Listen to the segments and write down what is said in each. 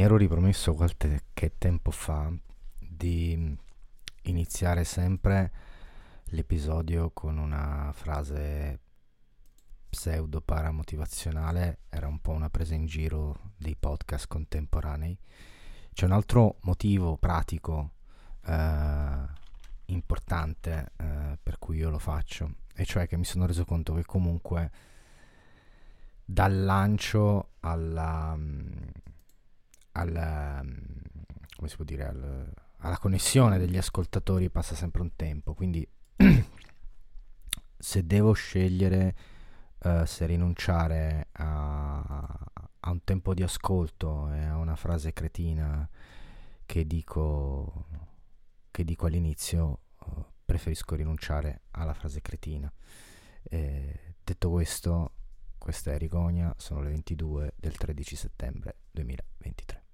Mi ero ripromesso qualche tempo fa di iniziare sempre l'episodio con una frase pseudo paramotivazionale, era un po' una presa in giro dei podcast contemporanei. C'è un altro motivo pratico eh, importante eh, per cui io lo faccio, e cioè che mi sono reso conto che comunque dal lancio alla, alla può dire, al, alla connessione degli ascoltatori passa sempre un tempo, quindi se devo scegliere uh, se rinunciare a, a, un tempo di ascolto e a una frase cretina che dico, che dico all'inizio, uh, preferisco rinunciare alla frase cretina. Eh, detto questo, questa è Rigonia, sono le 22 del 13 settembre 2023.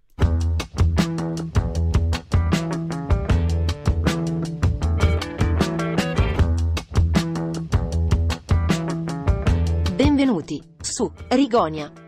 Benvenuti su Rigonia.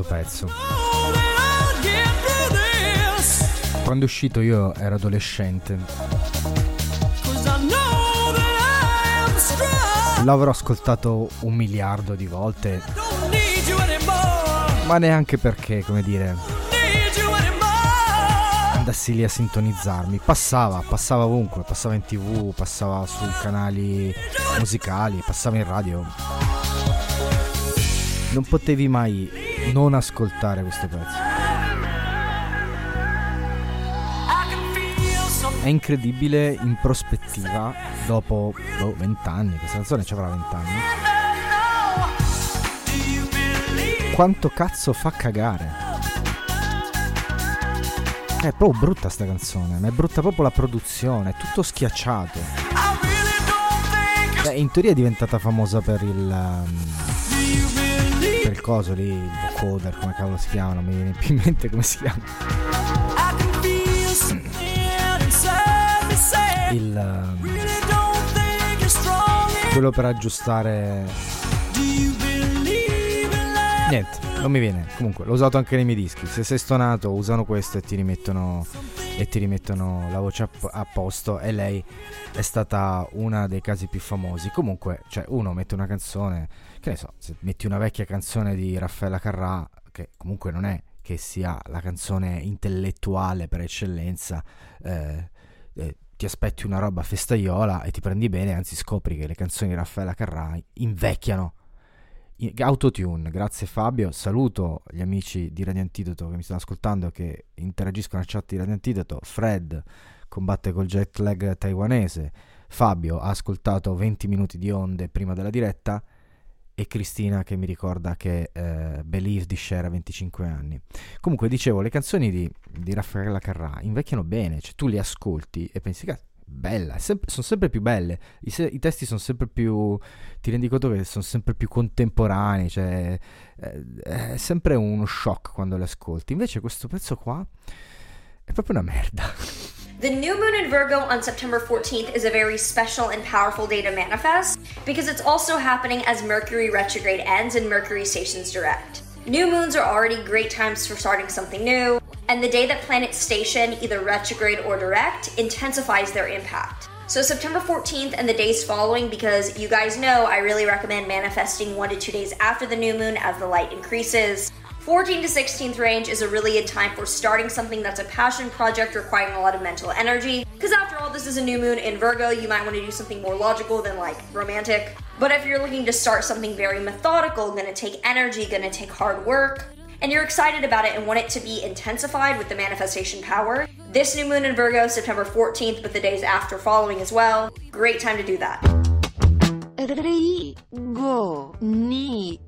Questo pezzo. Quando è uscito io ero adolescente. L'avrò ascoltato un miliardo di volte. Ma neanche perché, come dire, andassi lì a sintonizzarmi. Passava, passava ovunque, passava in tv, passava su canali musicali, passava in radio non potevi mai non ascoltare questo pezzo. È incredibile in prospettiva, dopo boh, 20 anni, questa canzone ci avrà 20 anni. Quanto cazzo fa cagare? È proprio brutta sta canzone, ma è brutta proprio la produzione, è tutto schiacciato. Beh, in teoria è diventata famosa per il... Um, il coso lì, il vocoder, come cavolo si chiama, non mi viene più in mente come si chiama. Il... Um, quello per aggiustare Niente, non mi viene. Comunque, l'ho usato anche nei miei dischi. Se sei stonato, usano questo e ti rimettono, e ti rimettono la voce a, a posto. E lei è stata una dei casi più famosi. Comunque, cioè, uno mette una canzone, che ne so, se metti una vecchia canzone di Raffaella Carrà, che comunque non è che sia la canzone intellettuale per eccellenza, eh, eh, ti aspetti una roba festaiola e ti prendi bene, anzi scopri che le canzoni di Raffaella Carrà invecchiano. Autotune, grazie Fabio, saluto gli amici di Radio Antidoto che mi stanno ascoltando e che interagiscono nella chat di Radio Antidoto, Fred combatte col jet lag taiwanese, Fabio ha ascoltato 20 minuti di onde prima della diretta e Cristina che mi ricorda che eh, Believe di Cher ha 25 anni. Comunque dicevo, le canzoni di, di Raffaella Carrà invecchiano bene, cioè tu le ascolti e pensi, cazzo, bella, sempre, sono sempre più belle, I, I, testi sono sempre più, ti rendi conto che sono sempre più contemporanei, cioè è, è sempre uno shock quando le ascolti, invece questo pezzo qua è proprio una merda. The new moon in Virgo on September 14th is a very special and powerful day to manifest because it's also happening as Mercury retrograde ends and Mercury stations direct. New moons are already great times for starting something new, and the day that planets station, either retrograde or direct, intensifies their impact. So, September 14th and the days following, because you guys know I really recommend manifesting one to two days after the new moon as the light increases. 14 to 16th range is a really good time for starting something that's a passion project requiring a lot of mental energy. Because after all, this is a new moon in Virgo, you might want to do something more logical than like romantic. But if you're looking to start something very methodical, gonna take energy, gonna take hard work, and you're excited about it and want it to be intensified with the manifestation power, this new moon in Virgo, September 14th, but the days after following as well, great time to do that. Go, ni.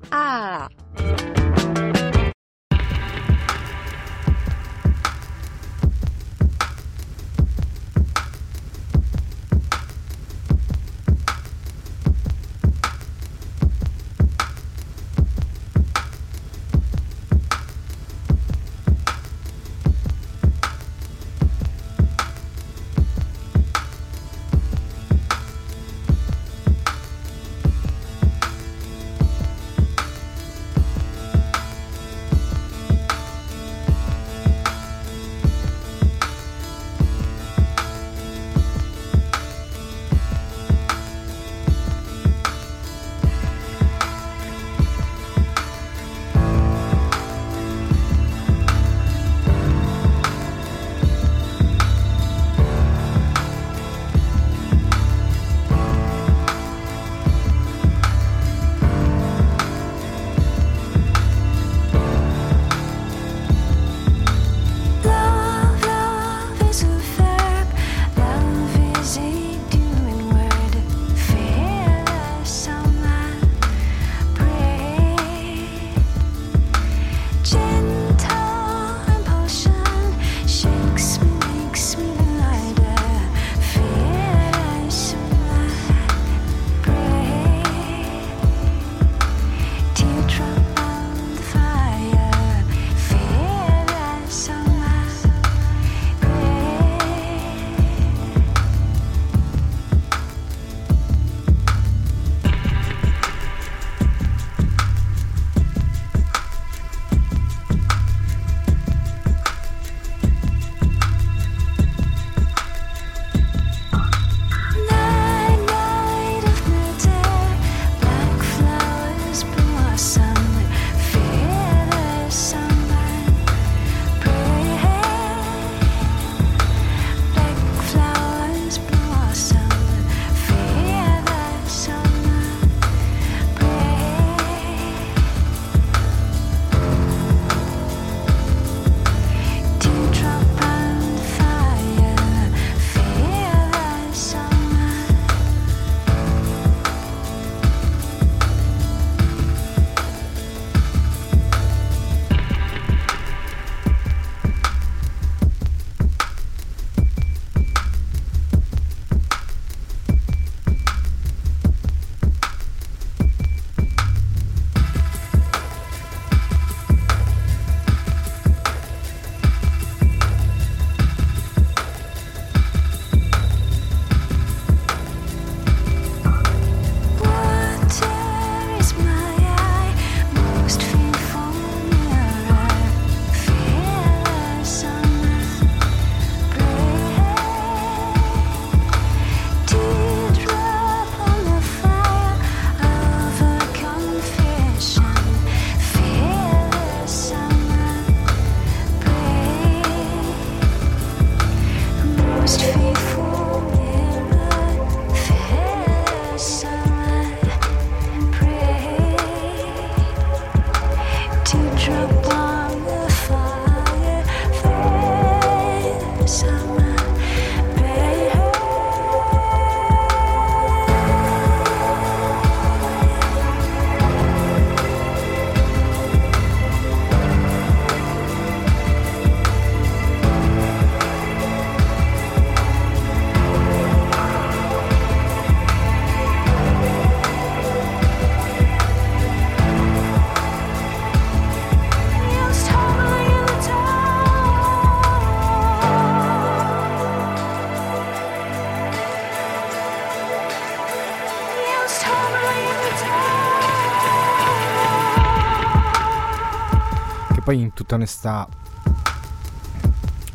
Tutta onestà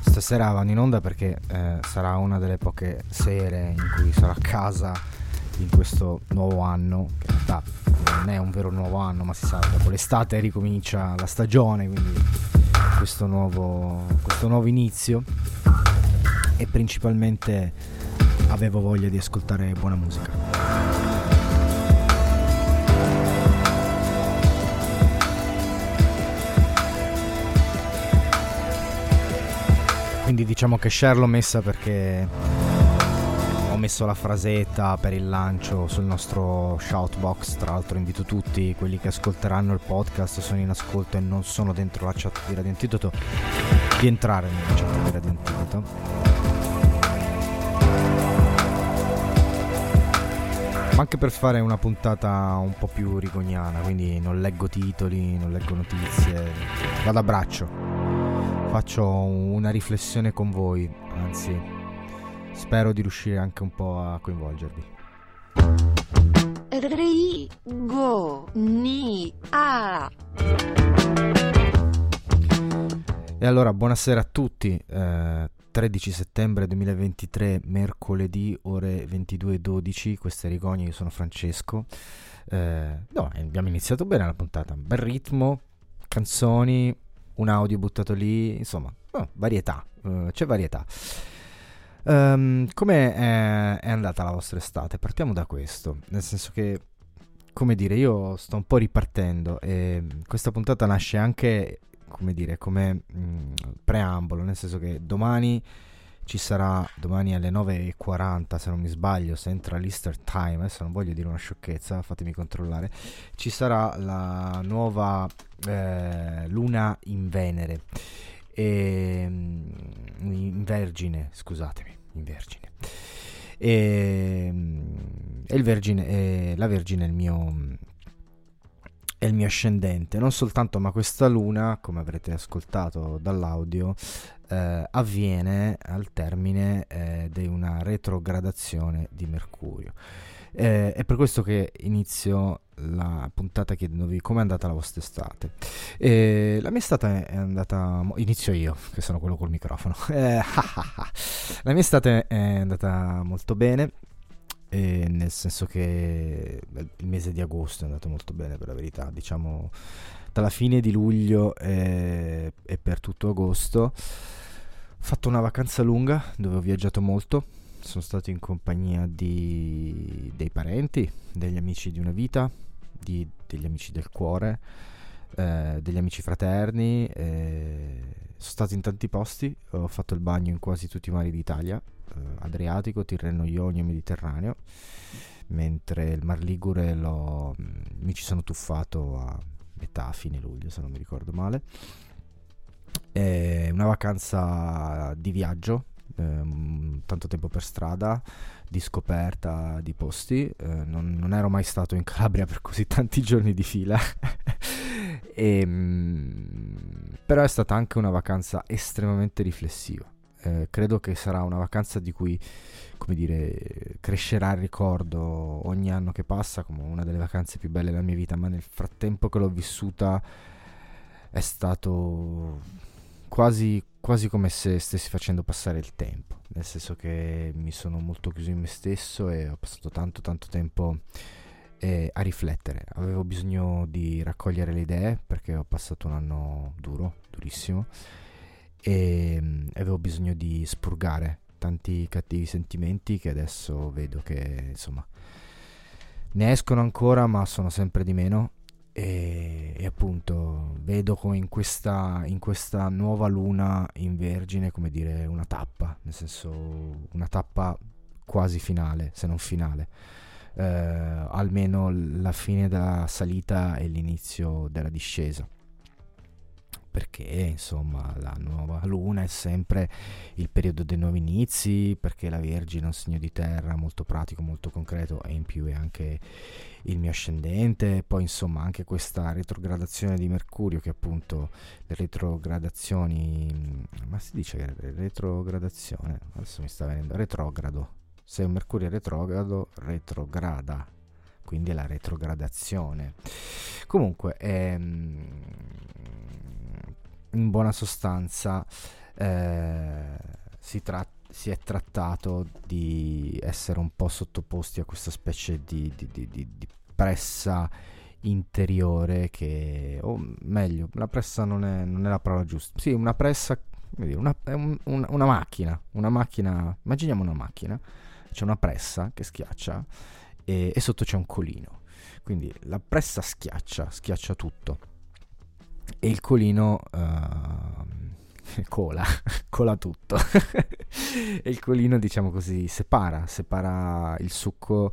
stasera vanno in onda perché eh, sarà una delle poche sere in cui sarò a casa in questo nuovo anno, che in realtà non è un vero nuovo anno, ma si sa, dopo l'estate ricomincia la stagione, quindi questo nuovo, questo nuovo inizio e principalmente avevo voglia di ascoltare buona musica. Quindi diciamo che share l'ho messa perché ho messo la frasetta per il lancio sul nostro shoutbox. Tra l'altro invito tutti quelli che ascolteranno il podcast, sono in ascolto e non sono dentro la chat di Radio Antidoto, di entrare nella chat di Radio Antidoto. Ma anche per fare una puntata un po' più rigoniana, quindi non leggo titoli, non leggo notizie, vado a braccio faccio una riflessione con voi, anzi spero di riuscire anche un po' a coinvolgervi. Rigo ni a E allora buonasera a tutti, eh, 13 settembre 2023, mercoledì, ore 22.12, questa è Rigogne, io sono Francesco. Eh, no, abbiamo iniziato bene la puntata, bel ritmo, canzoni, un audio buttato lì, insomma, oh, varietà, uh, c'è varietà. Um, come è, è, andata la vostra estate? Partiamo da questo, nel senso che, come dire, io sto un po' ripartendo e questa puntata nasce anche, come dire, come mh, mm, preambolo, nel senso che domani ci sarà domani alle 9.40 se non mi sbaglio se entra l'Easter Time adesso non voglio dire una sciocchezza fatemi controllare. Ci sarà la nuova eh, luna in Venere. E, mm, in Vergine scusatemi in Vergine. E, mm, e il Vergine e la Vergine è il mio è il mio ascendente. Non soltanto ma questa luna come avrete ascoltato dall'audio eh, avviene al termine eh, di una retrogradazione di Mercurio. Eh, è per questo che inizio la puntata chiedendovi come è andata la vostra estate. Eh, la mia estate è andata. Inizio io, che sono quello col microfono. Eh, la mia estate è andata molto bene. nel senso che il mese di agosto è andato molto bene, per la verità. Diciamo dalla fine di luglio e, e per tutto agosto fatto una vacanza lunga dove ho viaggiato molto. Sono stato in compagnia di, dei parenti, degli amici di una vita, di, degli amici del cuore, eh, degli amici fraterni. Eh, sono stato in tanti posti, ho fatto il bagno in quasi tutti i mari d'Italia, eh, Adriatico, Tirreno Ionio, Mediterraneo, mentre il Mar Ligure lo, mi ci sono tuffato a metà, fine luglio se non mi ricordo male. È una vacanza di viaggio, ehm, tanto tempo per strada, di scoperta di posti. Eh, non, non, ero mai stato in Calabria per così tanti giorni di fila. e, ehm, però è stata anche una vacanza estremamente riflessiva. Eh, credo che sarà una vacanza di cui, come dire, crescerà il ricordo ogni anno che passa come una delle vacanze più belle della mia vita, ma nel frattempo che l'ho vissuta è stato quasi, quasi come se stessi facendo passare il tempo, nel senso che mi sono molto chiuso in me stesso e ho passato tanto tanto tempo eh, a riflettere. Avevo bisogno di raccogliere le idee perché ho passato un anno duro, durissimo, e mh, mm, avevo bisogno di spurgare tanti cattivi sentimenti che adesso vedo che insomma ne escono ancora ma sono sempre di meno e, e, appunto vedo come in questa, in questa nuova luna in Vergine come dire una tappa, nel senso una tappa quasi finale, se non finale. Eh, almeno la fine della salita e l'inizio della discesa perché insomma la nuova luna è sempre il periodo dei nuovi inizi, perché la Vergine è un segno di terra molto pratico, molto concreto e in più è anche il mio ascendente, poi insomma anche questa retrogradazione di Mercurio che appunto le retrogradazioni, ma si dice retrogradazione, adesso mi sta venendo retrogrado, se un Mercurio è retrogrado, retrograda, quindi la retrogradazione. Comunque, ehm, in buona sostanza eh, si, tra- si, è trattato di essere un po' sottoposti a questa specie di, di, di, di pressa interiore che, o meglio, la pressa non è, non è la parola giusta, sì, una pressa, una, è un, un, una macchina, una macchina, immaginiamo una macchina, c'è una pressa che schiaccia e, e sotto c'è un colino, quindi la pressa schiaccia, schiaccia tutto e il colino uh, cola, cola tutto. E il colino diciamo così separa, separa il succo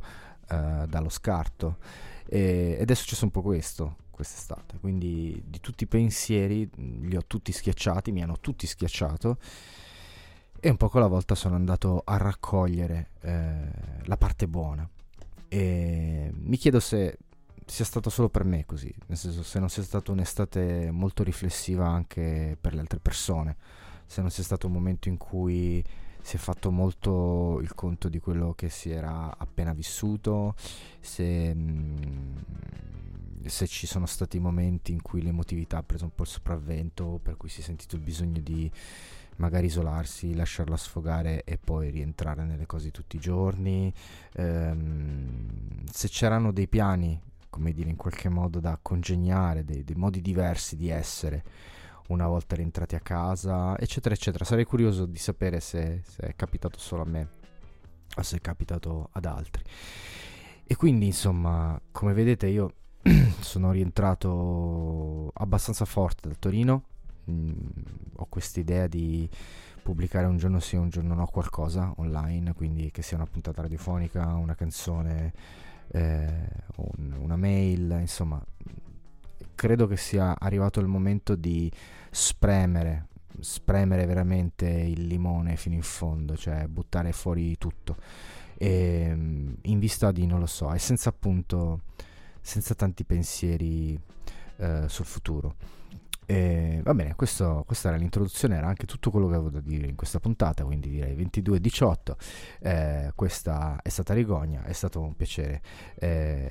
uh, dallo scarto. E, ed è successo un po' questo quest'estate, quindi di tutti i pensieri li ho tutti schiacciati, mi hanno tutti schiacciato. E un poco alla volta sono andato a raccogliere eh, la parte buona. E mi chiedo se sia stato solo per me così, nel senso se non sia stata un'estate molto riflessiva anche per le altre persone, se non sia stato un momento in cui si è fatto molto il conto di quello che si era appena vissuto, se, mm, se ci sono stati momenti in cui l'emotività ha preso un po' il sopravvento, per cui si è sentito il bisogno di magari isolarsi, lasciarla sfogare e poi rientrare nelle cose tutti i giorni, ehm, se c'erano dei piani come dire, in qualche modo da congegnare, dei, dei modi diversi di essere una volta rientrati a casa, eccetera, eccetera. Sarei curioso di sapere se, se, è capitato solo a me o se è capitato ad altri. E quindi, insomma, come vedete, io sono rientrato abbastanza forte dal Torino. Mm, ho questa idea di pubblicare un giorno sì, un giorno no qualcosa online, quindi che sia una puntata radiofonica, una canzone eh, un, una mail, insomma, credo che sia arrivato il momento di spremere, spremere veramente il limone fino in fondo, cioè buttare fuori tutto. E, ehm, in vista di, non lo so, e senza appunto, senza tanti pensieri eh, sul futuro. E, va bene, questo, questa era l'introduzione, era anche tutto quello che avevo da dire in questa puntata, quindi direi 22-18. Eh, questa è stata Rigogna, è stato un piacere eh,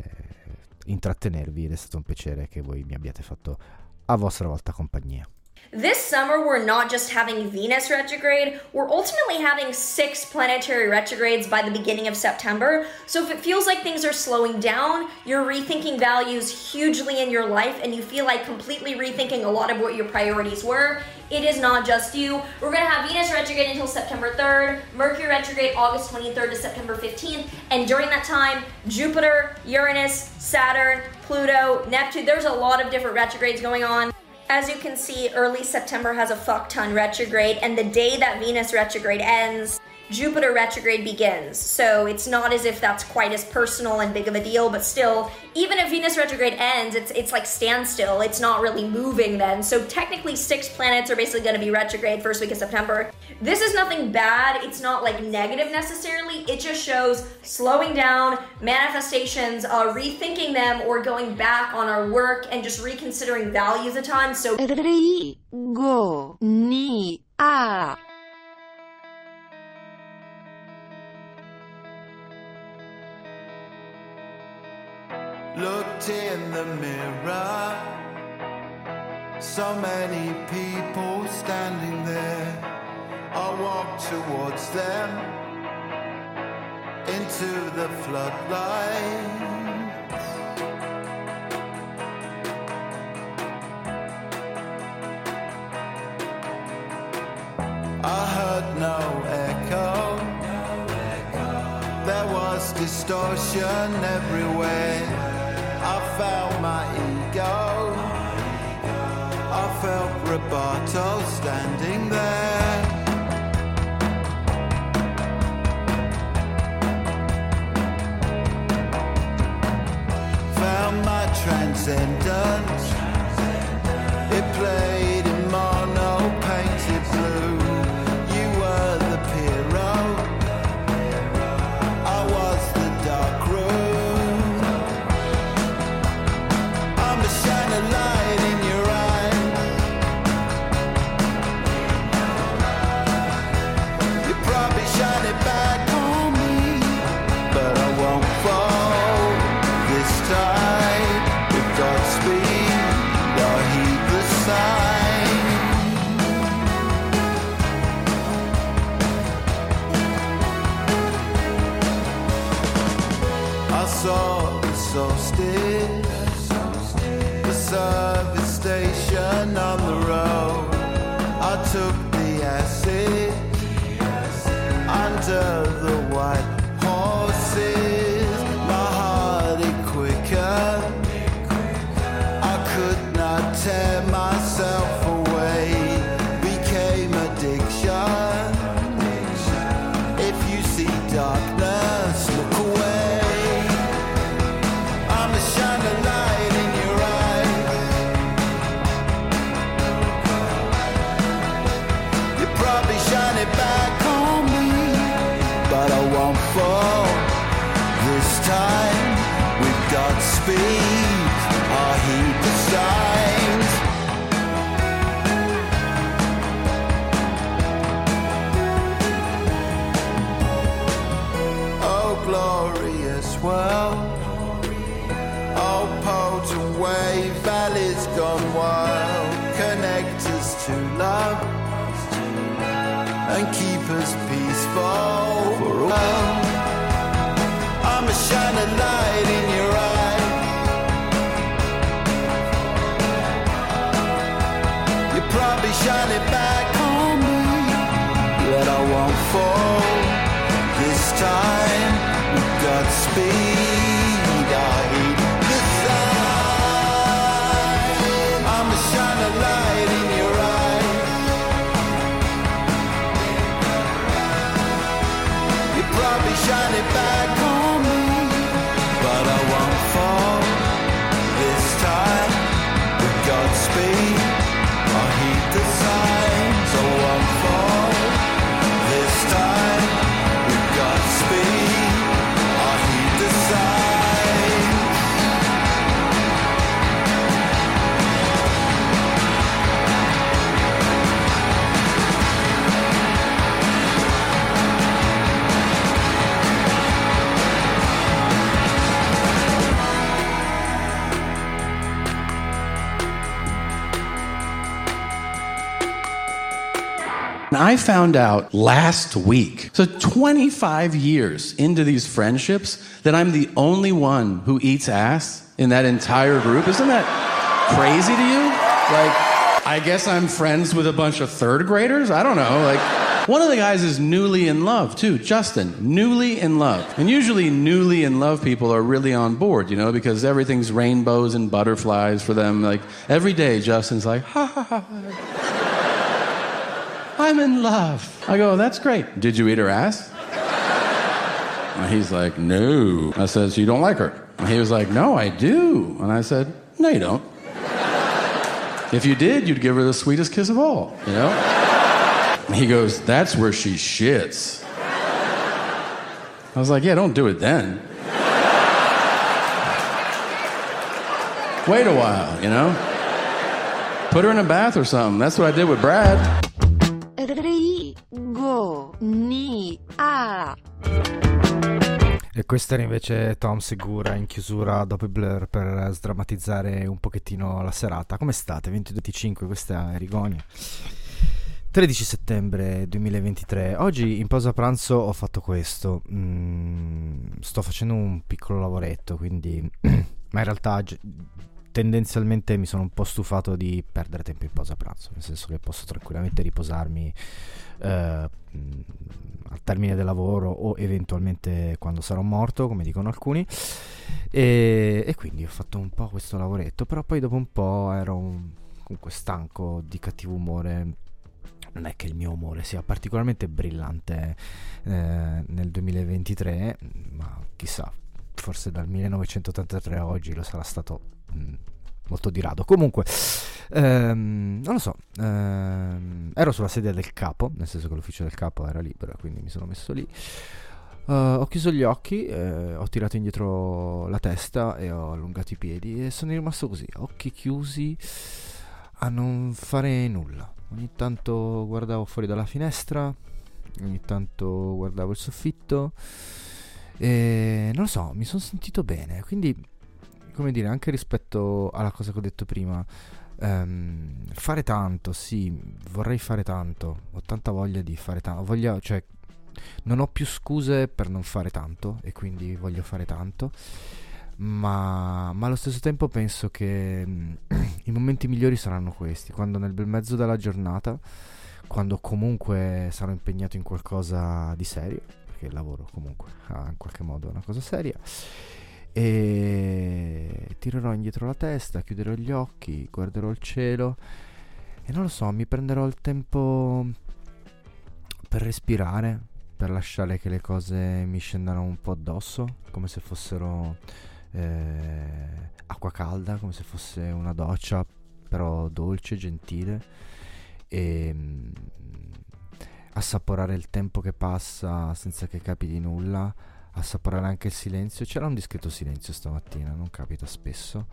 intrattenervi ed è stato un piacere che voi mi abbiate fatto a vostra volta compagnia. This summer, we're not just having Venus retrograde, we're ultimately having six planetary retrogrades by the beginning of September. So if it feels like things are slowing down, you're rethinking values hugely in your life, and you feel like completely rethinking a lot of what your priorities were, it is not just you. We're to have Venus retrograde until September 3rd, Mercury retrograde August 23rd to September 15th, and during that time, Jupiter, Uranus, Saturn, Pluto, Neptune, there's a lot of different retrogrades going on. As you can see, early September has a fuck ton retrograde, and the day that Venus retrograde ends, Jupiter retrograde begins. So it's not as if that's quite as personal and big of a deal, but still, even if Venus retrograde ends, it's it's like standstill. It's not really moving then. So technically six planets are basically going to be retrograde first week of September. This is nothing bad. It's not like negative necessarily. It just shows slowing down, manifestations, uh, rethinking them or going back on our work and just reconsidering values at times. So go ni a looked in the mirror. So many people standing there. I walked towards them into the floodlight. I heard no echo. There was distortion everywhere. I felt my ego. I felt Roberto standing there. Found my transcendence. It played And I found out last week, so 25 years into these friendships, that I'm the only one who eats ass in that entire group. Isn't that crazy to you? Like, I guess I'm friends with a bunch of third graders? I don't know. Like, one of the guys is newly in love, too. Justin, newly in love. And usually, newly in love people are really on board, you know, because everything's rainbows and butterflies for them. Like, every day, Justin's like, ha ha ha. I'm in love. I go, that's great. Did you eat her ass? He's like, no. I says, you don't like her? He was like, no, I do. And I said, no, you don't. If you did, you'd give her the sweetest kiss of all, you know? He goes, that's where she shits. I was like, yeah, don't do it then. Wait a while, you know? Put her in a bath or something. That's what I did with Brad. Rigonia. E questo era invece Tom Segura in chiusura dopo i blur per sdrammatizzare un pochettino la serata. Come state? 22.25, questa è Rigonia. 13 settembre 2023. Oggi in pausa pranzo ho fatto questo. Mm, sto facendo un piccolo lavoretto, quindi... ma in realtà tendenzialmente mi sono un po' stufato di perdere tempo in pausa pranzo, nel senso che posso tranquillamente riposarmi eh, mh, al termine del lavoro o eventualmente quando sarò morto, come dicono alcuni. E, e quindi ho fatto un po' questo lavoretto, però poi dopo un po' ero un- comunque stanco di cattivo umore. Non è che il mio umore sia particolarmente brillante eh, nel 2023, ma chissà, forse dal 1983 a oggi lo sarà stato mh, molto di rado. Comunque, ehm, non lo so, ehm, ero sulla sedia del capo, nel senso che l'ufficio del capo era libero, quindi mi sono messo lì. Eh, ho chiuso gli occhi, eh, ho tirato indietro la testa e ho allungato i piedi e sono rimasto così, occhi chiusi, a non fare nulla. Ogni tanto guardavo fuori dalla finestra, ogni tanto guardavo il soffitto e non lo so, mi sono sentito bene, quindi come dire, anche rispetto alla cosa che ho detto prima, ehm, fare tanto, sì, vorrei fare tanto, ho tanta voglia di fare tanto, voglia, cioè non ho più scuse per non fare tanto e quindi voglio fare tanto. Ma, ma allo stesso tempo penso che mm, i momenti migliori saranno questi, quando nel bel mezzo della giornata, quando comunque sarò impegnato in qualcosa di serio, perché il lavoro comunque ha in qualche modo una cosa seria, e tirerò indietro la testa, chiuderò gli occhi, guarderò il cielo e non lo so, mi prenderò il tempo per respirare, per lasciare che le cose mi scendano un po' addosso, come se fossero eh, acqua calda, come se fosse una doccia, però dolce, gentile, e mm, assaporare il tempo che passa senza che capiti nulla, assaporare anche il silenzio. C'era un discreto silenzio stamattina, non capita spesso.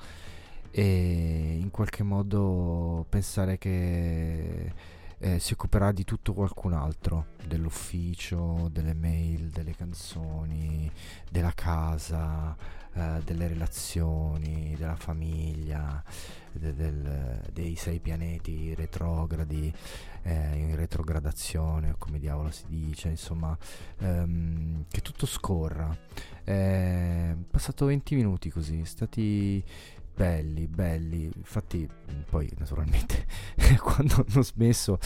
E in qualche modo pensare che eh, si occuperà di tutto qualcun altro, dell'ufficio, delle mail, delle canzoni, della casa, eh, delle relazioni, della famiglia, de- del, dei sei pianeti retrogradi, eh, in retrogradazione, o come diavolo si dice, insomma, ehm, che tutto scorra. È passato 20 minuti così, stati belli, belli. Infatti, poi naturalmente, quando hanno smesso,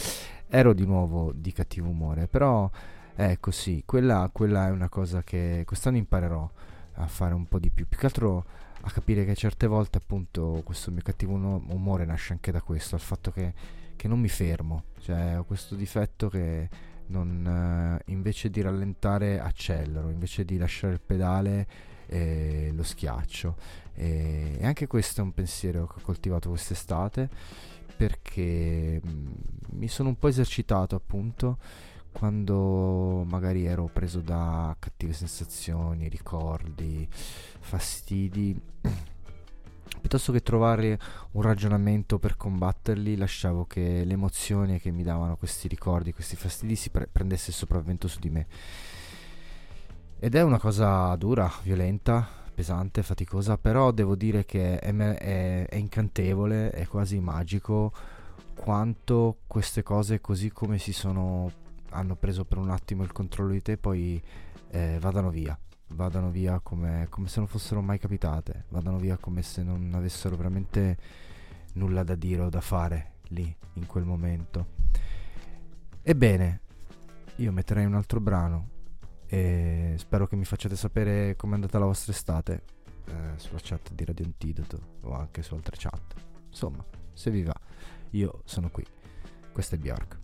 ero di nuovo di cattivo umore. Però, ecco sì, quella, quella è una cosa che quest'anno imparerò a fare un po' di più. Più che altro a capire che certe volte, appunto, questo mio cattivo umore nasce anche da questo, dal fatto che, che non mi fermo. Cioè, ho questo difetto che non, eh, invece di rallentare accelero, invece di lasciare il pedale eh, lo schiaccio. E, anche questo è un pensiero che ho coltivato quest'estate perché mm, mi sono un po' esercitato appunto quando magari ero preso da cattive sensazioni, ricordi, fastidi. Piuttosto che trovare un ragionamento per combatterli, lasciavo che le emozioni che mi davano questi ricordi, questi fastidi si pre- prendesse il sopravvento su di me. Ed è una cosa dura, violenta, pesante, faticosa, però devo dire che è, è, è incantevole, è quasi magico quanto queste cose così come si sono hanno preso per un attimo il controllo di te poi eh, vadano via. Vadano via come, come, se non fossero mai capitate. Vadano via come se non avessero veramente nulla da dire o da fare lì in quel momento. Ebbene io metterei un altro brano e spero che mi facciate sapere com'è andata la vostra estate eh, sulla chat di Radio Antidoto o anche su altre chat. Insomma, se vi va, io sono qui. Questo è Bjork.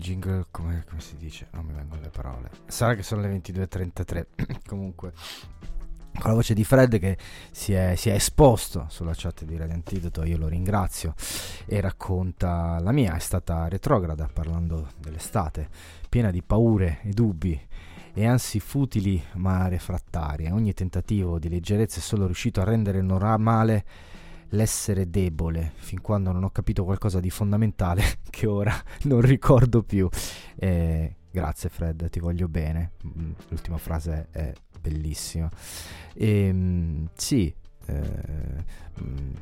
Il jingle come, come si dice? Non mi vengono le parole. Sarà che sono le 22.33. Comunque, con la voce di Fred che si è, si è esposto sulla chat di Radio Antidoto, io lo ringrazio e racconta la mia, è stata retrograda parlando dell'estate, piena di paure e dubbi e anzi futili ma refrattarie. Ogni tentativo di leggerezza è solo riuscito a rendere normale l'essere debole, fin quando non ho capito qualcosa di fondamentale che ora non ricordo più. Eh, grazie Fred, ti voglio bene. Mm, l'ultima frase è bellissima. E, ehm, sì, eh, mm,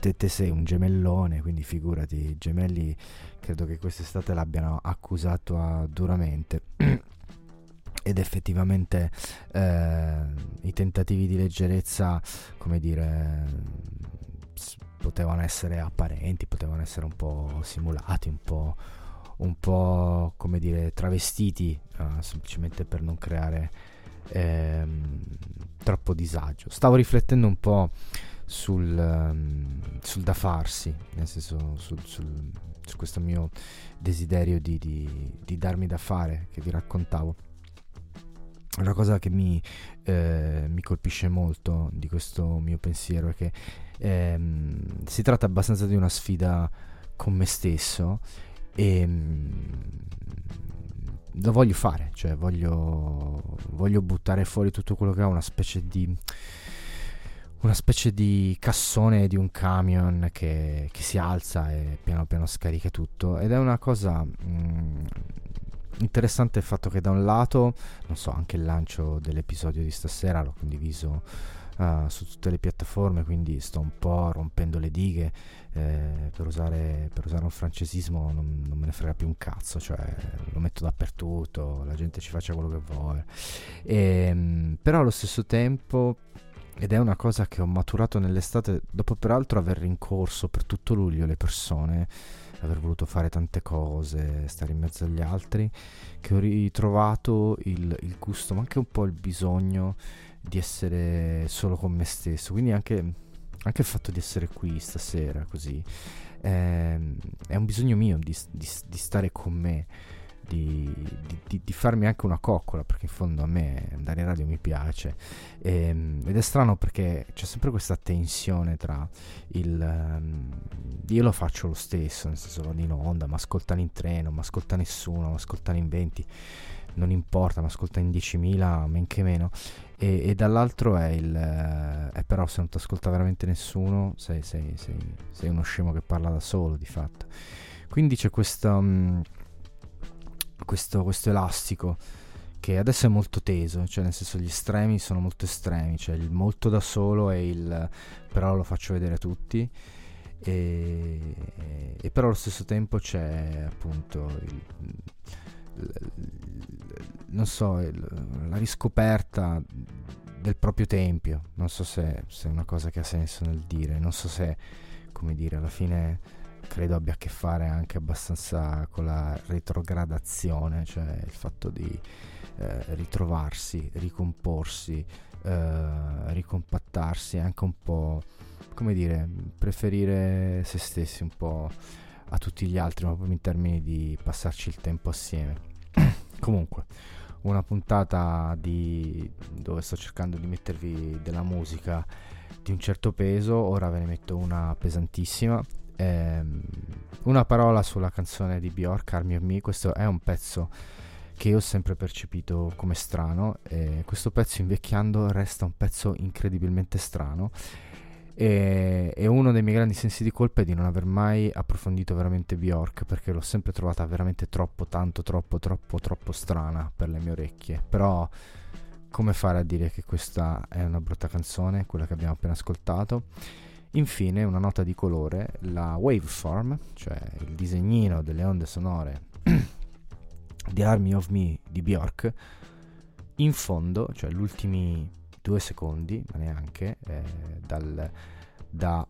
te, te, sei un gemellone, quindi figurati, i gemelli credo che quest'estate l'abbiano accusato a, duramente. ed effettivamente eh, i tentativi di leggerezza, come dire, potevano essere apparenti, potevano essere un po' simulati, un po', un po' come dire, travestiti, uh, semplicemente per non creare ehm, troppo disagio. Stavo riflettendo un po' sul, um, sul da farsi, nel senso sul, sul, su questo mio desiderio di, di, di darmi da fare che vi raccontavo una cosa che mi, eh, mi, colpisce molto di questo mio pensiero è che ehm, si tratta abbastanza di una sfida con me stesso e mm, lo voglio fare, cioè voglio, voglio buttare fuori tutto quello che ho, una specie di una specie di cassone di un camion che, che, si alza e piano piano scarica tutto ed è una cosa mh, mm, interessante il fatto che da un lato, non so, anche il lancio dell'episodio di stasera l'ho condiviso uh, su tutte le piattaforme, quindi sto un po' rompendo le dighe. Eh, per, usare, per, usare, un francesismo non, non, me ne frega più un cazzo, cioè lo metto dappertutto, la gente ci faccia quello che vuole. E, ehm, però allo stesso tempo ed è una cosa che ho maturato nell'estate dopo peraltro aver rincorso per tutto luglio le persone aver voluto fare tante cose, stare in mezzo agli altri, che ho ritrovato il, il gusto, ma anche un po' il bisogno di essere solo con me stesso. Quindi anche, anche il fatto di essere qui stasera così è, ehm, è un bisogno mio di, di, di stare con me di, di, di, farmi anche una coccola, perché in fondo a me andare in radio mi piace. E, ehm, ed è strano perché c'è sempre questa tensione tra il... Um, io lo faccio lo stesso, nel senso vado in onda, ma ascoltano in treno, ma ascolta nessuno, ma ascoltano in 20, non importa, ma ascolta in 10.000, men che meno. E, e dall'altro è il... Eh, però se non ti ascolta veramente nessuno, sei, sei, sei, sei, uno scemo che parla da solo, di fatto. Quindi c'è questa... Um, questo, questo elastico che adesso è molto teso, cioè nel senso gli estremi sono molto estremi, cioè il molto da solo e il però lo faccio vedere a tutti. E, e però allo stesso tempo c'è appunto il, il, non so, il, la riscoperta del proprio tempio, non so se, se è una cosa che ha senso nel dire, non so se come dire alla fine credo abbia a che fare anche abbastanza con la retrogradazione, cioè il fatto di eh, ritrovarsi, ricomporsi, eh, ricompattarsi, anche un po', come dire, preferire se stessi un po' a tutti gli altri, ma proprio in termini di passarci il tempo assieme. Comunque, una puntata di, dove sto cercando di mettervi della musica di un certo peso, ora ve ne metto una pesantissima ehm, una parola sulla canzone di Bjork, Army of Me, questo è un pezzo che io ho sempre percepito come strano e questo pezzo invecchiando resta un pezzo incredibilmente strano. E, e, uno dei miei grandi sensi di colpa è di non aver mai approfondito veramente Bjork perché l'ho sempre trovata veramente troppo, tanto, troppo, troppo, troppo strana per le mie orecchie. Però come fare a dire che questa è una brutta canzone, quella che abbiamo appena ascoltato Infine, una nota di colore, la waveform, cioè il disegnino delle onde sonore di Army of Me di Bjork, in fondo, cioè gli ultimi due secondi, ma neanche, eh, dal, da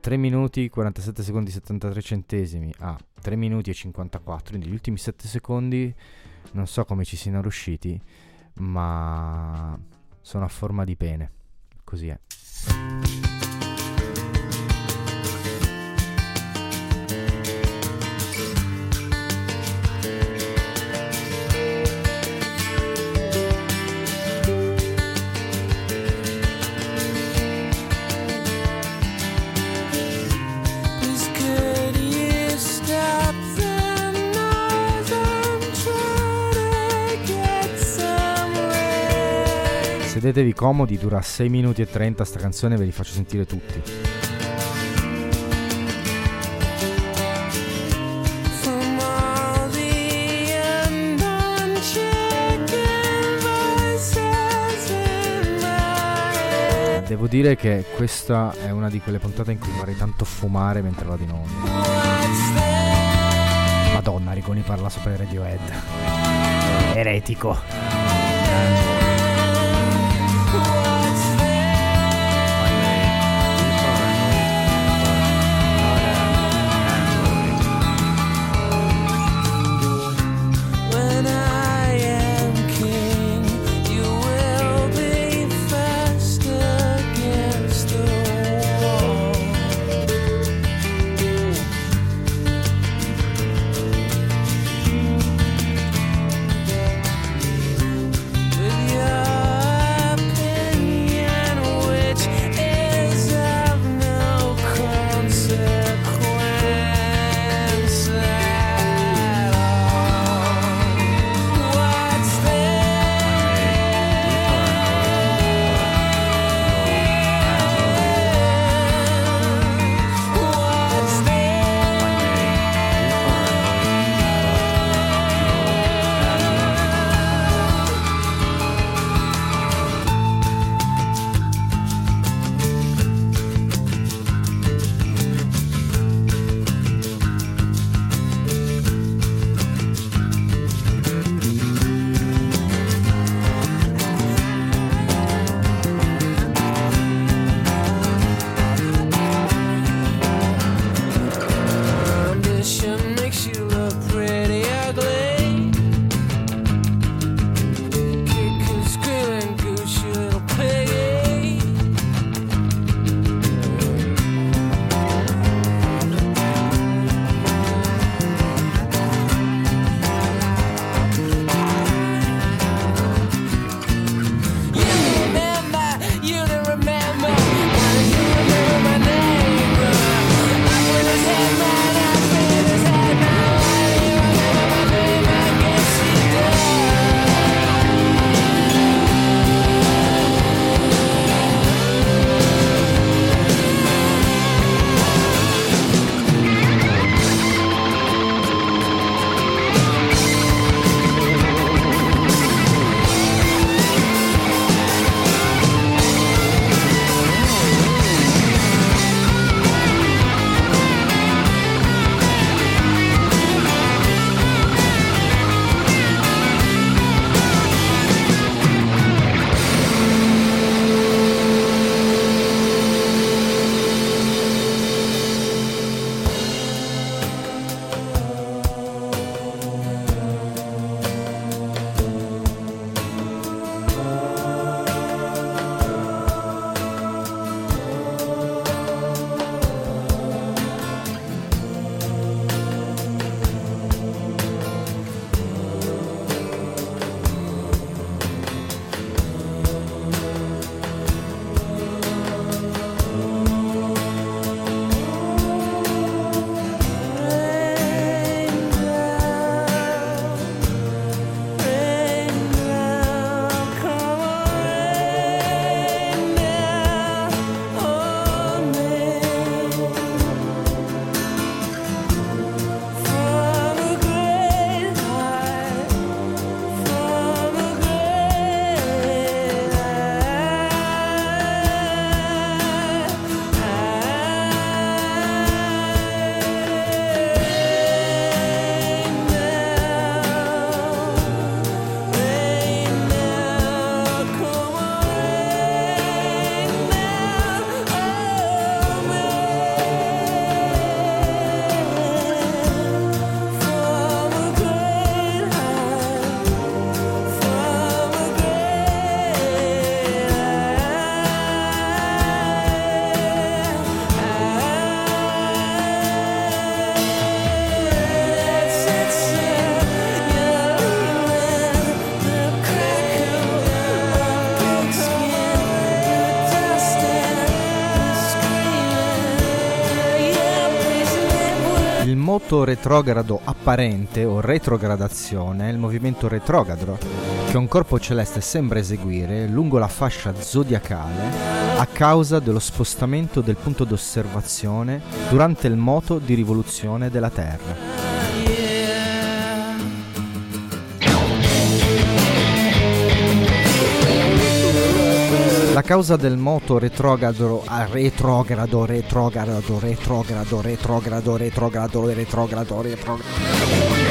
3 minuti 47 secondi 73 centesimi a 3 minuti e 54, quindi gli ultimi 7 secondi non so come ci siano riusciti, ma sono a forma di pene. Così è. Sedetevi comodi, dura 6 minuti e 30 sta canzone, ve li faccio sentire tutti. Devo dire che questa è una di quelle puntate in cui vorrei tanto fumare mentre vado in onda. Madonna, Rigoni parla sopra i Radiohead. Eretico. Moto retrogrado apparente o retrogradazione è il movimento retrogrado che un corpo celeste sembra eseguire lungo la fascia zodiacale a causa dello spostamento del punto d'osservazione durante il moto di rivoluzione della Terra. La causa del moto retrogrado, ah, retrogrado, retrogrado, retrogrado, retrogrado, retrogrado, retrogrado, retrogrado.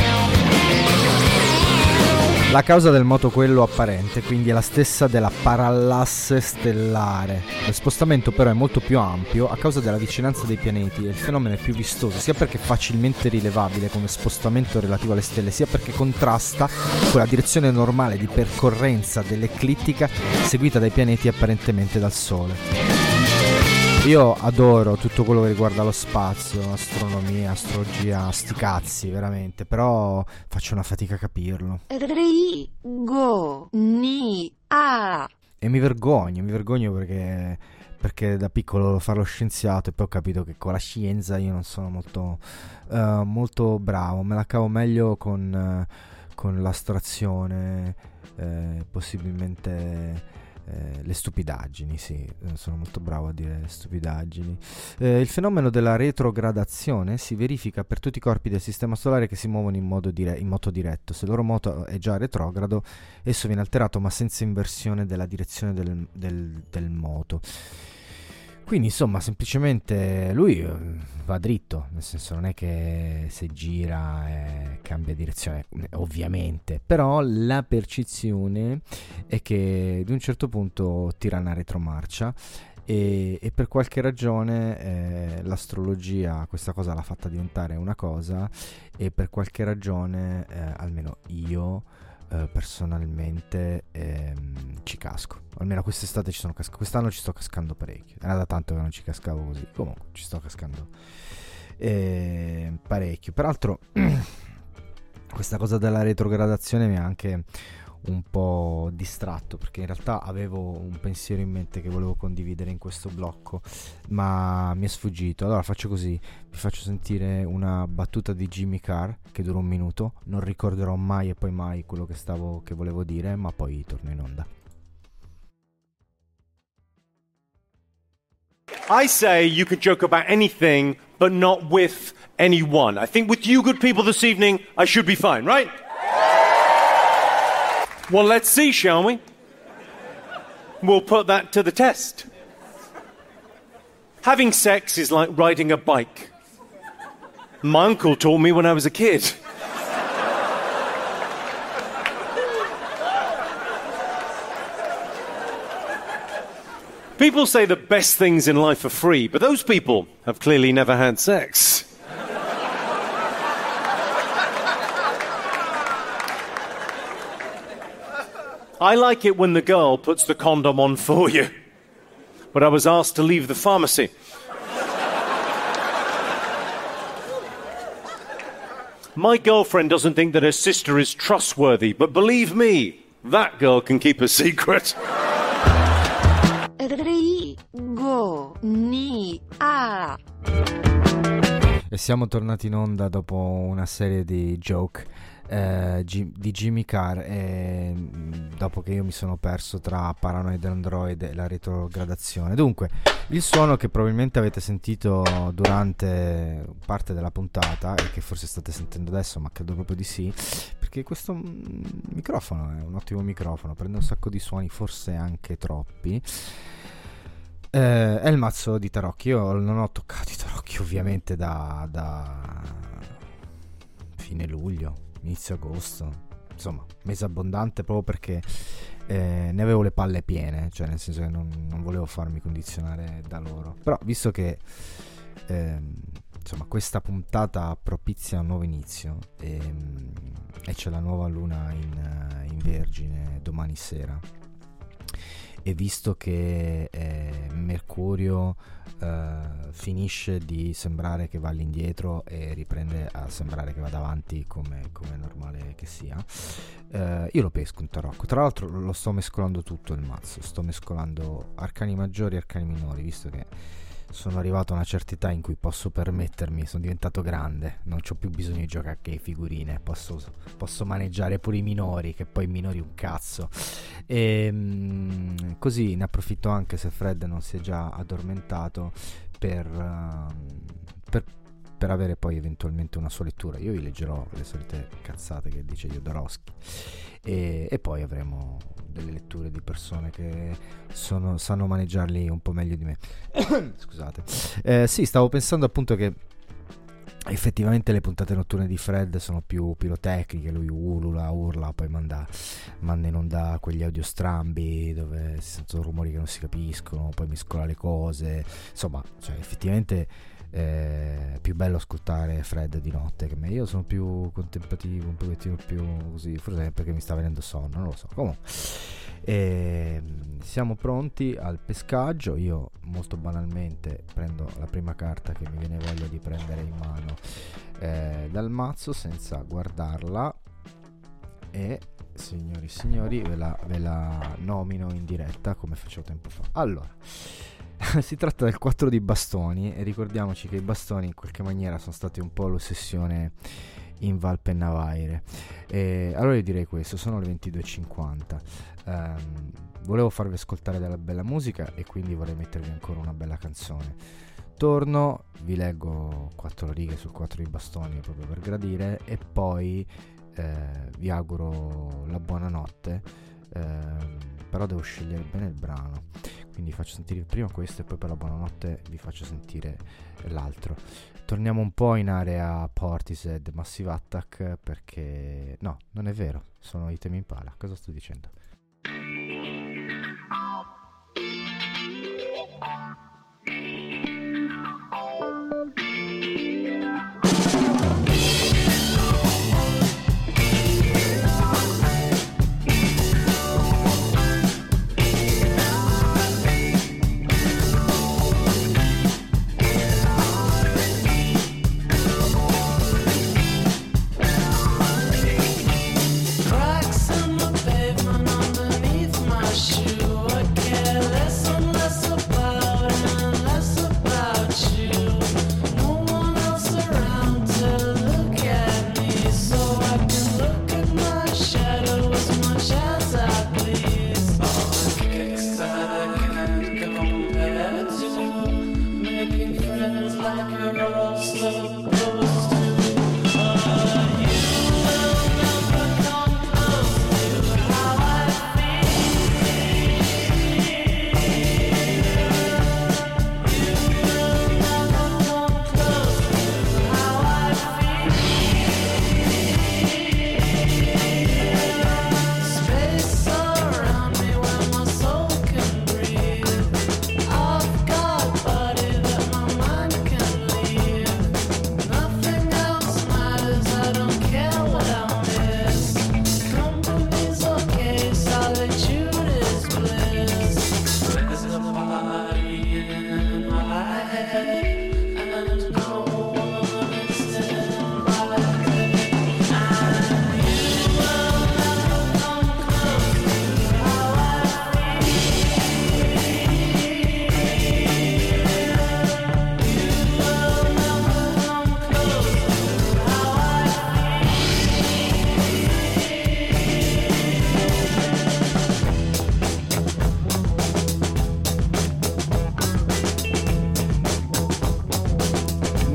La causa del moto quello apparente, quindi è la stessa della parallasse stellare. Lo spostamento però è molto più ampio a causa della vicinanza dei pianeti e il fenomeno è più vistoso, sia perché facilmente rilevabile come spostamento relativo alle stelle, sia perché contrasta con la direzione normale di percorrenza dell'eclittica seguita dai pianeti apparentemente dal Sole. Io adoro tutto quello che riguarda lo spazio, astronomia, astrologia, sti cazzi, veramente, però faccio una fatica a capirlo. Rigo ni a. E mi vergogno, mi vergogno perché, perché da piccolo fare lo scienziato e poi ho capito che con la scienza io non sono molto, uh, molto bravo, me la cavo meglio con, uh, con l'astrazione, eh, possibilmente eh, le stupidaggini, sì, eh, sono molto bravo a dire stupidaggini. Eh, il fenomeno della retrogradazione si verifica per tutti i corpi del sistema solare che si muovono in modo, dire- in moto diretto. Se il loro moto è già retrogrado, esso viene alterato ma senza inversione della direzione del, del, del moto. Quindi insomma semplicemente lui eh, va dritto, nel senso non è che se gira eh, cambia direzione, ovviamente, però la percezione è che di un certo punto tira una retromarcia e, e per qualche ragione eh, l'astrologia questa cosa l'ha fatta diventare una cosa e per qualche ragione, eh, almeno io, eh, personalmente ehm, ci casco. Almeno quest'estate ci sono cascato. Quest'anno ci sto cascando parecchio. Era da tanto che non ci cascavo così. Comunque ci sto cascando eh, parecchio. Peraltro, questa cosa della retrogradazione mi ha anche un po' distratto perché in realtà avevo un pensiero in mente che volevo condividere in questo blocco ma mi è sfuggito allora faccio così vi faccio sentire una battuta di Jimmy Carr che dura un minuto non ricorderò mai e poi mai quello che stavo che volevo dire ma poi torno in onda I say you can joke about anything, but not with anyone. I think with you good people this evening, I should be fine, right? Well, let's see, shall we? We'll put that to the test. Having sex is like riding a bike. My uncle taught me when I was a kid. People say the best things in life are free, but those people have clearly never had sex. I like it when the girl puts the condom on for you. But I was asked to leave the pharmacy. My girlfriend doesn't think that her sister is trustworthy, but believe me, that girl can keep a secret. Rigo ni a. e siamo tornati in onda dopo una serie di joke eh, di Jimmy Carr e mh, dopo che io mi sono perso tra Paranoid Android e la retrogradazione. Dunque, il suono che probabilmente avete sentito durante parte della puntata e che forse state sentendo adesso, ma credo proprio di sì, perché questo mm, microfono è un ottimo microfono, prende un sacco di suoni, forse anche troppi. Eh, è il mazzo di tarocchi. Io non ho toccato i tarocchi ovviamente da, da fine luglio, inizio agosto. Insomma, mese abbondante proprio perché eh, ne avevo le palle piene, cioè nel senso che non, non volevo farmi condizionare da loro. Però visto che ehm, insomma questa puntata propizia un nuovo inizio e, e c'è la nuova luna in, in Vergine domani sera e visto che eh, Mercurio eh, finisce di sembrare che va all'indietro e riprende a sembrare che vada avanti come, come è normale che sia, eh, io lo pesco un tarocco. Tra l'altro lo sto mescolando tutto il mazzo, sto mescolando arcani maggiori e arcani minori, visto che sono arrivato a una certa età in cui posso permettermi, sono diventato grande, non ho più bisogno di giocare che figurine, posso, posso maneggiare pure i minori, che poi i minori un cazzo. E mm, così ne approfitto anche se Fred non si è già addormentato per, uh, per per avere poi eventualmente una sua lettura. Io vi leggerò le solite cazzate che dice Jodorowsky e, e poi avremo delle letture di persone che sono, sanno maneggiarli un po' meglio di me. Scusate. Eh, sì, stavo pensando appunto che effettivamente le puntate notturne di Fred sono più pirotecniche, lui ulula, urla, poi manda, manda in onda quegli audio strambi dove si sentono rumori che non si capiscono, poi mescola le cose, insomma, cioè effettivamente è più bello ascoltare Fred di notte che me. Io sono più contemplativo, un pochettino più così, forse perché mi sta venendo sonno, non lo so. Comunque, ehm, siamo pronti al pescaggio. Io molto banalmente prendo la prima carta che mi viene voglia di prendere in mano eh, dal mazzo senza guardarla e signori e signori ve la, ve la nomino in diretta come facevo tempo fa. Allora si tratta del 4 di bastoni e ricordiamoci che i bastoni in qualche maniera sono stati un po' l'ossessione in Val Pennavaire. E allora io direi questo, sono le 22.50. Um, ehm, volevo farvi ascoltare della bella musica e quindi vorrei mettervi ancora una bella canzone. Torno, vi leggo quattro righe sul 4 di bastoni proprio per gradire e poi eh, vi auguro la buonanotte. Eh, però devo scegliere bene il brano. Quindi faccio sentire prima questo e poi per la buonanotte vi faccio sentire l'altro. Torniamo un po' in area Portishead Massive Attack perché no non è vero sono i temi in pala. Cosa sto dicendo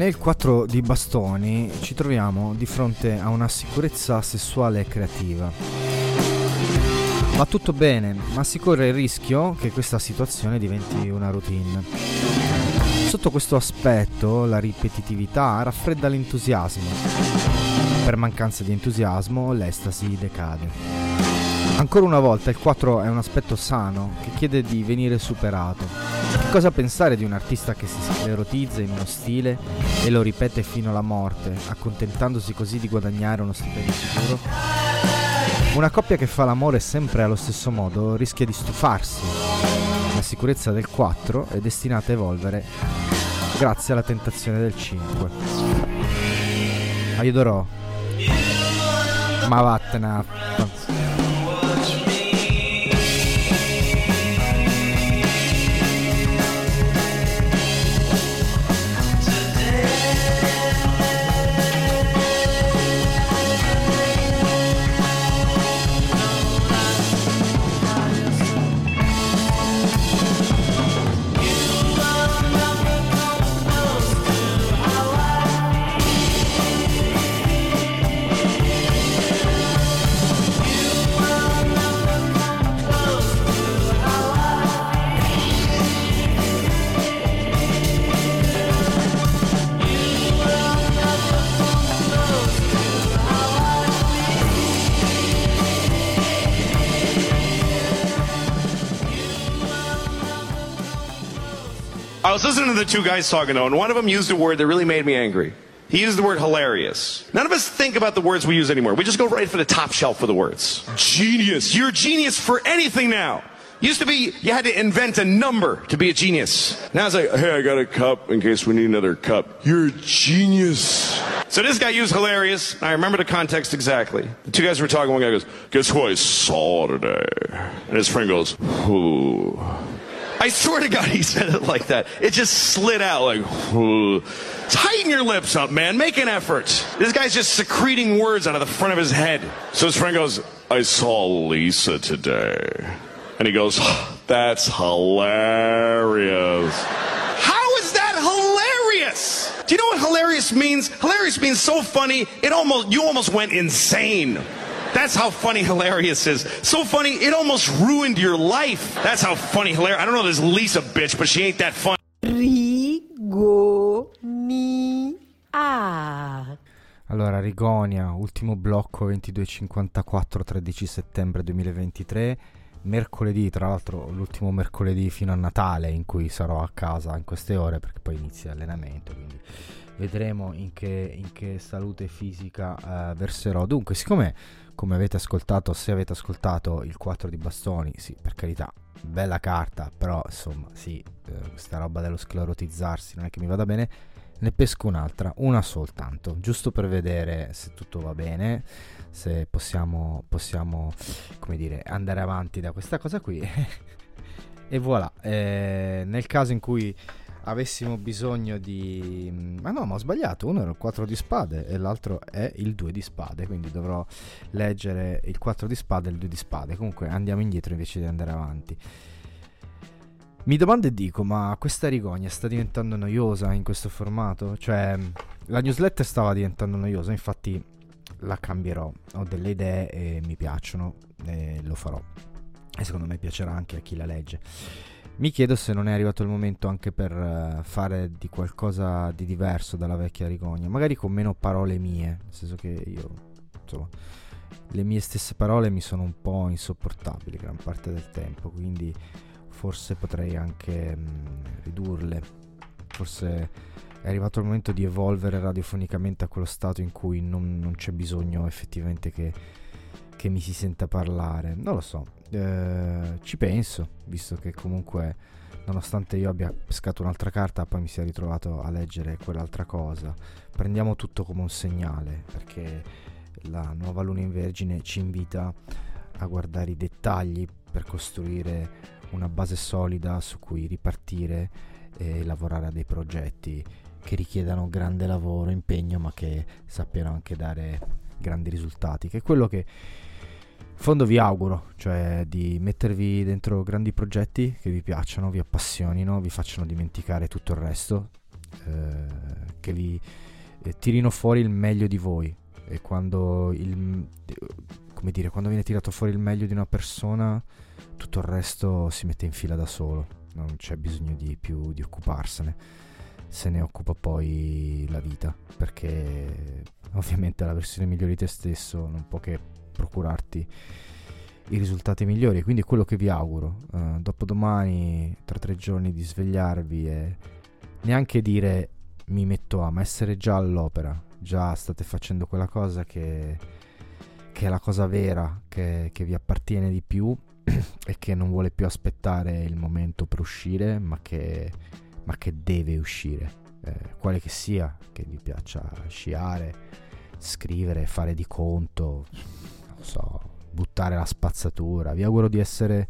Nel 4 di bastoni ci troviamo di fronte a una sicurezza sessuale e creativa. Va tutto bene, ma si corre il rischio che questa situazione diventi una routine. Sotto questo aspetto la ripetitività raffredda l'entusiasmo. Per mancanza di entusiasmo l'estasi decade. Ancora una volta il 4 è un aspetto sano che chiede di venire superato che cosa pensare di un artista che si sclerotizza in uno stile e lo ripete fino alla morte, accontentandosi così di guadagnare uno stipendio sicuro? Una coppia che fa l'amore sempre allo stesso modo rischia di stufarsi. La sicurezza del 4 è destinata a evolvere grazie alla tentazione del 5. Aiuterò. Ma vattene. Two guys talking though, and one of them used a word that really made me angry. He used the word hilarious. None of us think about the words we use anymore. We just go right for the top shelf for the words. Genius. You're a genius for anything now. Used to be you had to invent a number to be a genius. Now it's like, hey, I got a cup in case we need another cup. You're a genius. So this guy used hilarious. I remember the context exactly. The two guys were talking. One guy goes, "Guess who I saw today?" And his friend goes, "Who?" I swear to God, he said it like that. It just slid out like, "Who?" Tighten your lips up, man. Make an effort. This guy's just secreting words out of the front of his head. So his friend goes, I saw Lisa today. And he goes, That's hilarious. How is that hilarious? Do you know what hilarious means? Hilarious means so funny, it almost you almost went insane. That's how funny hilarious is. So funny, it almost ruined your life. That's how funny hilarious. I don't know this Lisa bitch, but she ain't that funny. Rigonia. Allora, Rigonia, ultimo blocco 22.54, 13 settembre 2023. Mercoledì, tra l'altro, l'ultimo mercoledì fino a Natale in cui sarò a casa in queste ore perché poi inizia l'allenamento. Quindi vedremo in che, in che salute fisica eh, verserò. Dunque, siccome, come avete ascoltato, se avete ascoltato il 4 di bastoni, sì, per carità, bella carta, però insomma, sì, eh, questa roba dello sclerotizzarsi non è che mi vada bene ne pesco un'altra, una soltanto, giusto per vedere se tutto va bene, se possiamo, possiamo come dire, andare avanti da questa cosa qui. e voilà, eh, nel caso in cui avessimo bisogno di... Ma no, ma ho sbagliato, uno era il 4 di spade e l'altro è il 2 di spade, quindi dovrò leggere il 4 di spade e il 2 di spade. Comunque andiamo indietro invece di andare avanti. Mi domando e dico, ma questa rigogna sta diventando noiosa in questo formato? Cioè, la newsletter stava diventando noiosa, infatti la cambierò. Ho delle idee e mi piacciono e lo farò. E secondo me piacerà anche a chi la legge. Mi chiedo se non è arrivato il momento anche per uh, fare di qualcosa di diverso dalla vecchia rigogna, magari con meno parole mie, nel senso che io, insomma, le mie stesse parole mi sono un po' insopportabili gran parte del tempo, quindi forse potrei anche mh, ridurle. Forse è arrivato il momento di evolvere radiofonicamente a quello stato in cui non, non c'è bisogno effettivamente che, che, mi si senta parlare. Non lo so, eh, ci penso, visto che comunque nonostante io abbia pescato un'altra carta, poi mi sia ritrovato a leggere quell'altra cosa. Prendiamo tutto come un segnale, perché la nuova luna in vergine ci invita a guardare i dettagli per costruire una base solida su cui ripartire e lavorare a dei progetti che richiedano grande lavoro, impegno, ma che sappiano anche dare grandi risultati, che è quello che in fondo vi auguro, cioè di mettervi dentro grandi progetti che vi piacciono, vi appassionino, vi facciano dimenticare tutto il resto, eh, che vi eh, tirino fuori il meglio di voi. E quando il come dire, quando viene tirato fuori il meglio di una persona tutto il resto si mette in fila da solo, non c'è bisogno di più di occuparsene, se ne occupa poi la vita, perché ovviamente la versione migliore di te stesso non può che procurarti i risultati migliori, quindi è quello che vi auguro, uh, dopodomani, tra tre giorni di svegliarvi e neanche dire mi metto a, ma essere già all'opera, già state facendo quella cosa che, che è la cosa vera, che, che vi appartiene di più e che non vuole più aspettare il momento per uscire, ma che, ma che deve uscire, eh, quale che sia, che vi piaccia sciare, scrivere, fare di conto, non so, buttare la spazzatura. Vi auguro di essere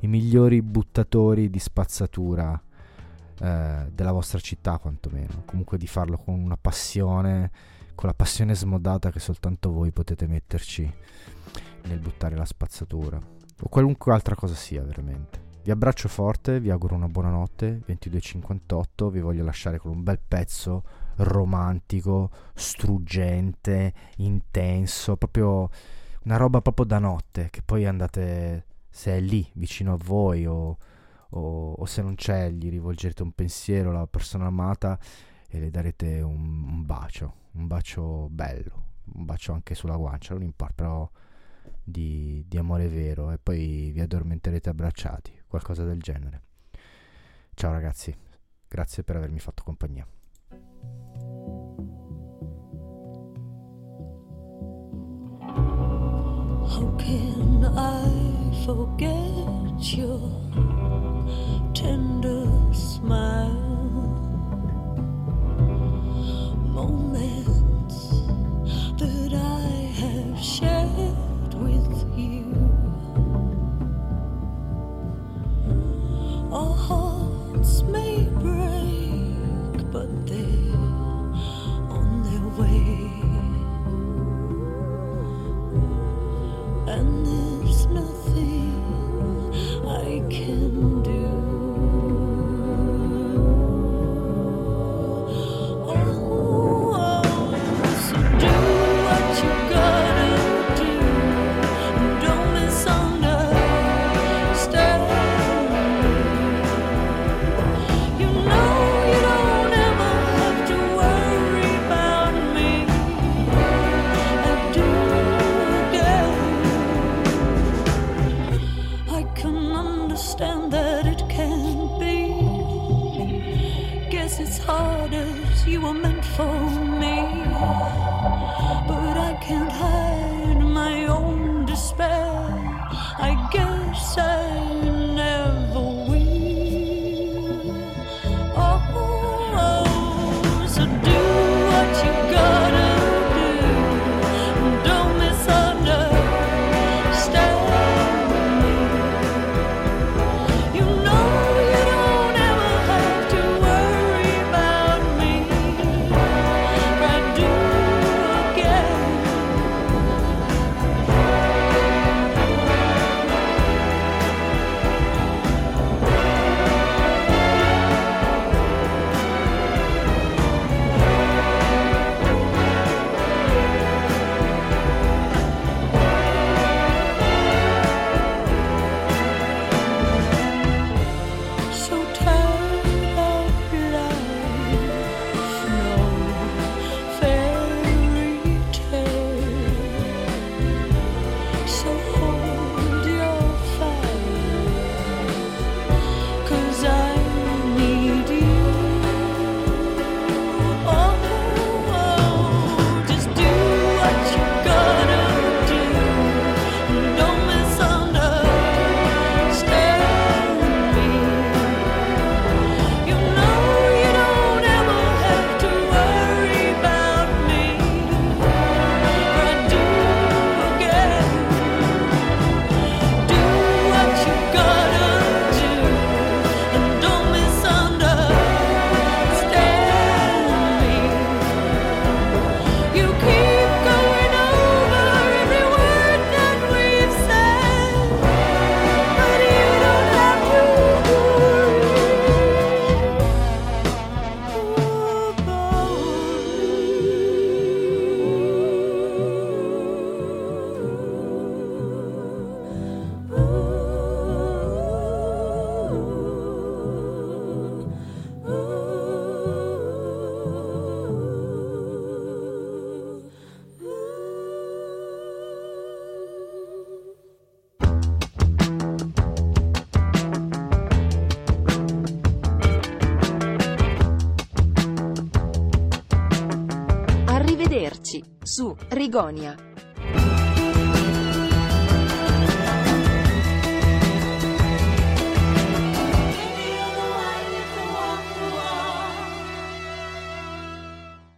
i migliori buttatori di spazzatura eh, della vostra città, quantomeno. Comunque di farlo con una passione, con la passione smodata che soltanto voi potete metterci nel buttare la spazzatura o qualunque altra cosa sia veramente. Vi abbraccio forte, vi auguro una buona notte, 22.58, vi voglio lasciare con un bel pezzo romantico, struggente, intenso, proprio una roba proprio da notte, che poi andate, se è lì vicino a voi o, o, o se non c'è, gli rivolgerete un pensiero alla persona amata e le darete un, un bacio, un bacio bello, un bacio anche sulla guancia, non importa, però di, di amore vero e poi vi addormenterete abbracciati, qualcosa del genere. Ciao ragazzi, grazie per avermi fatto compagnia. How can I forget you? Patagonia.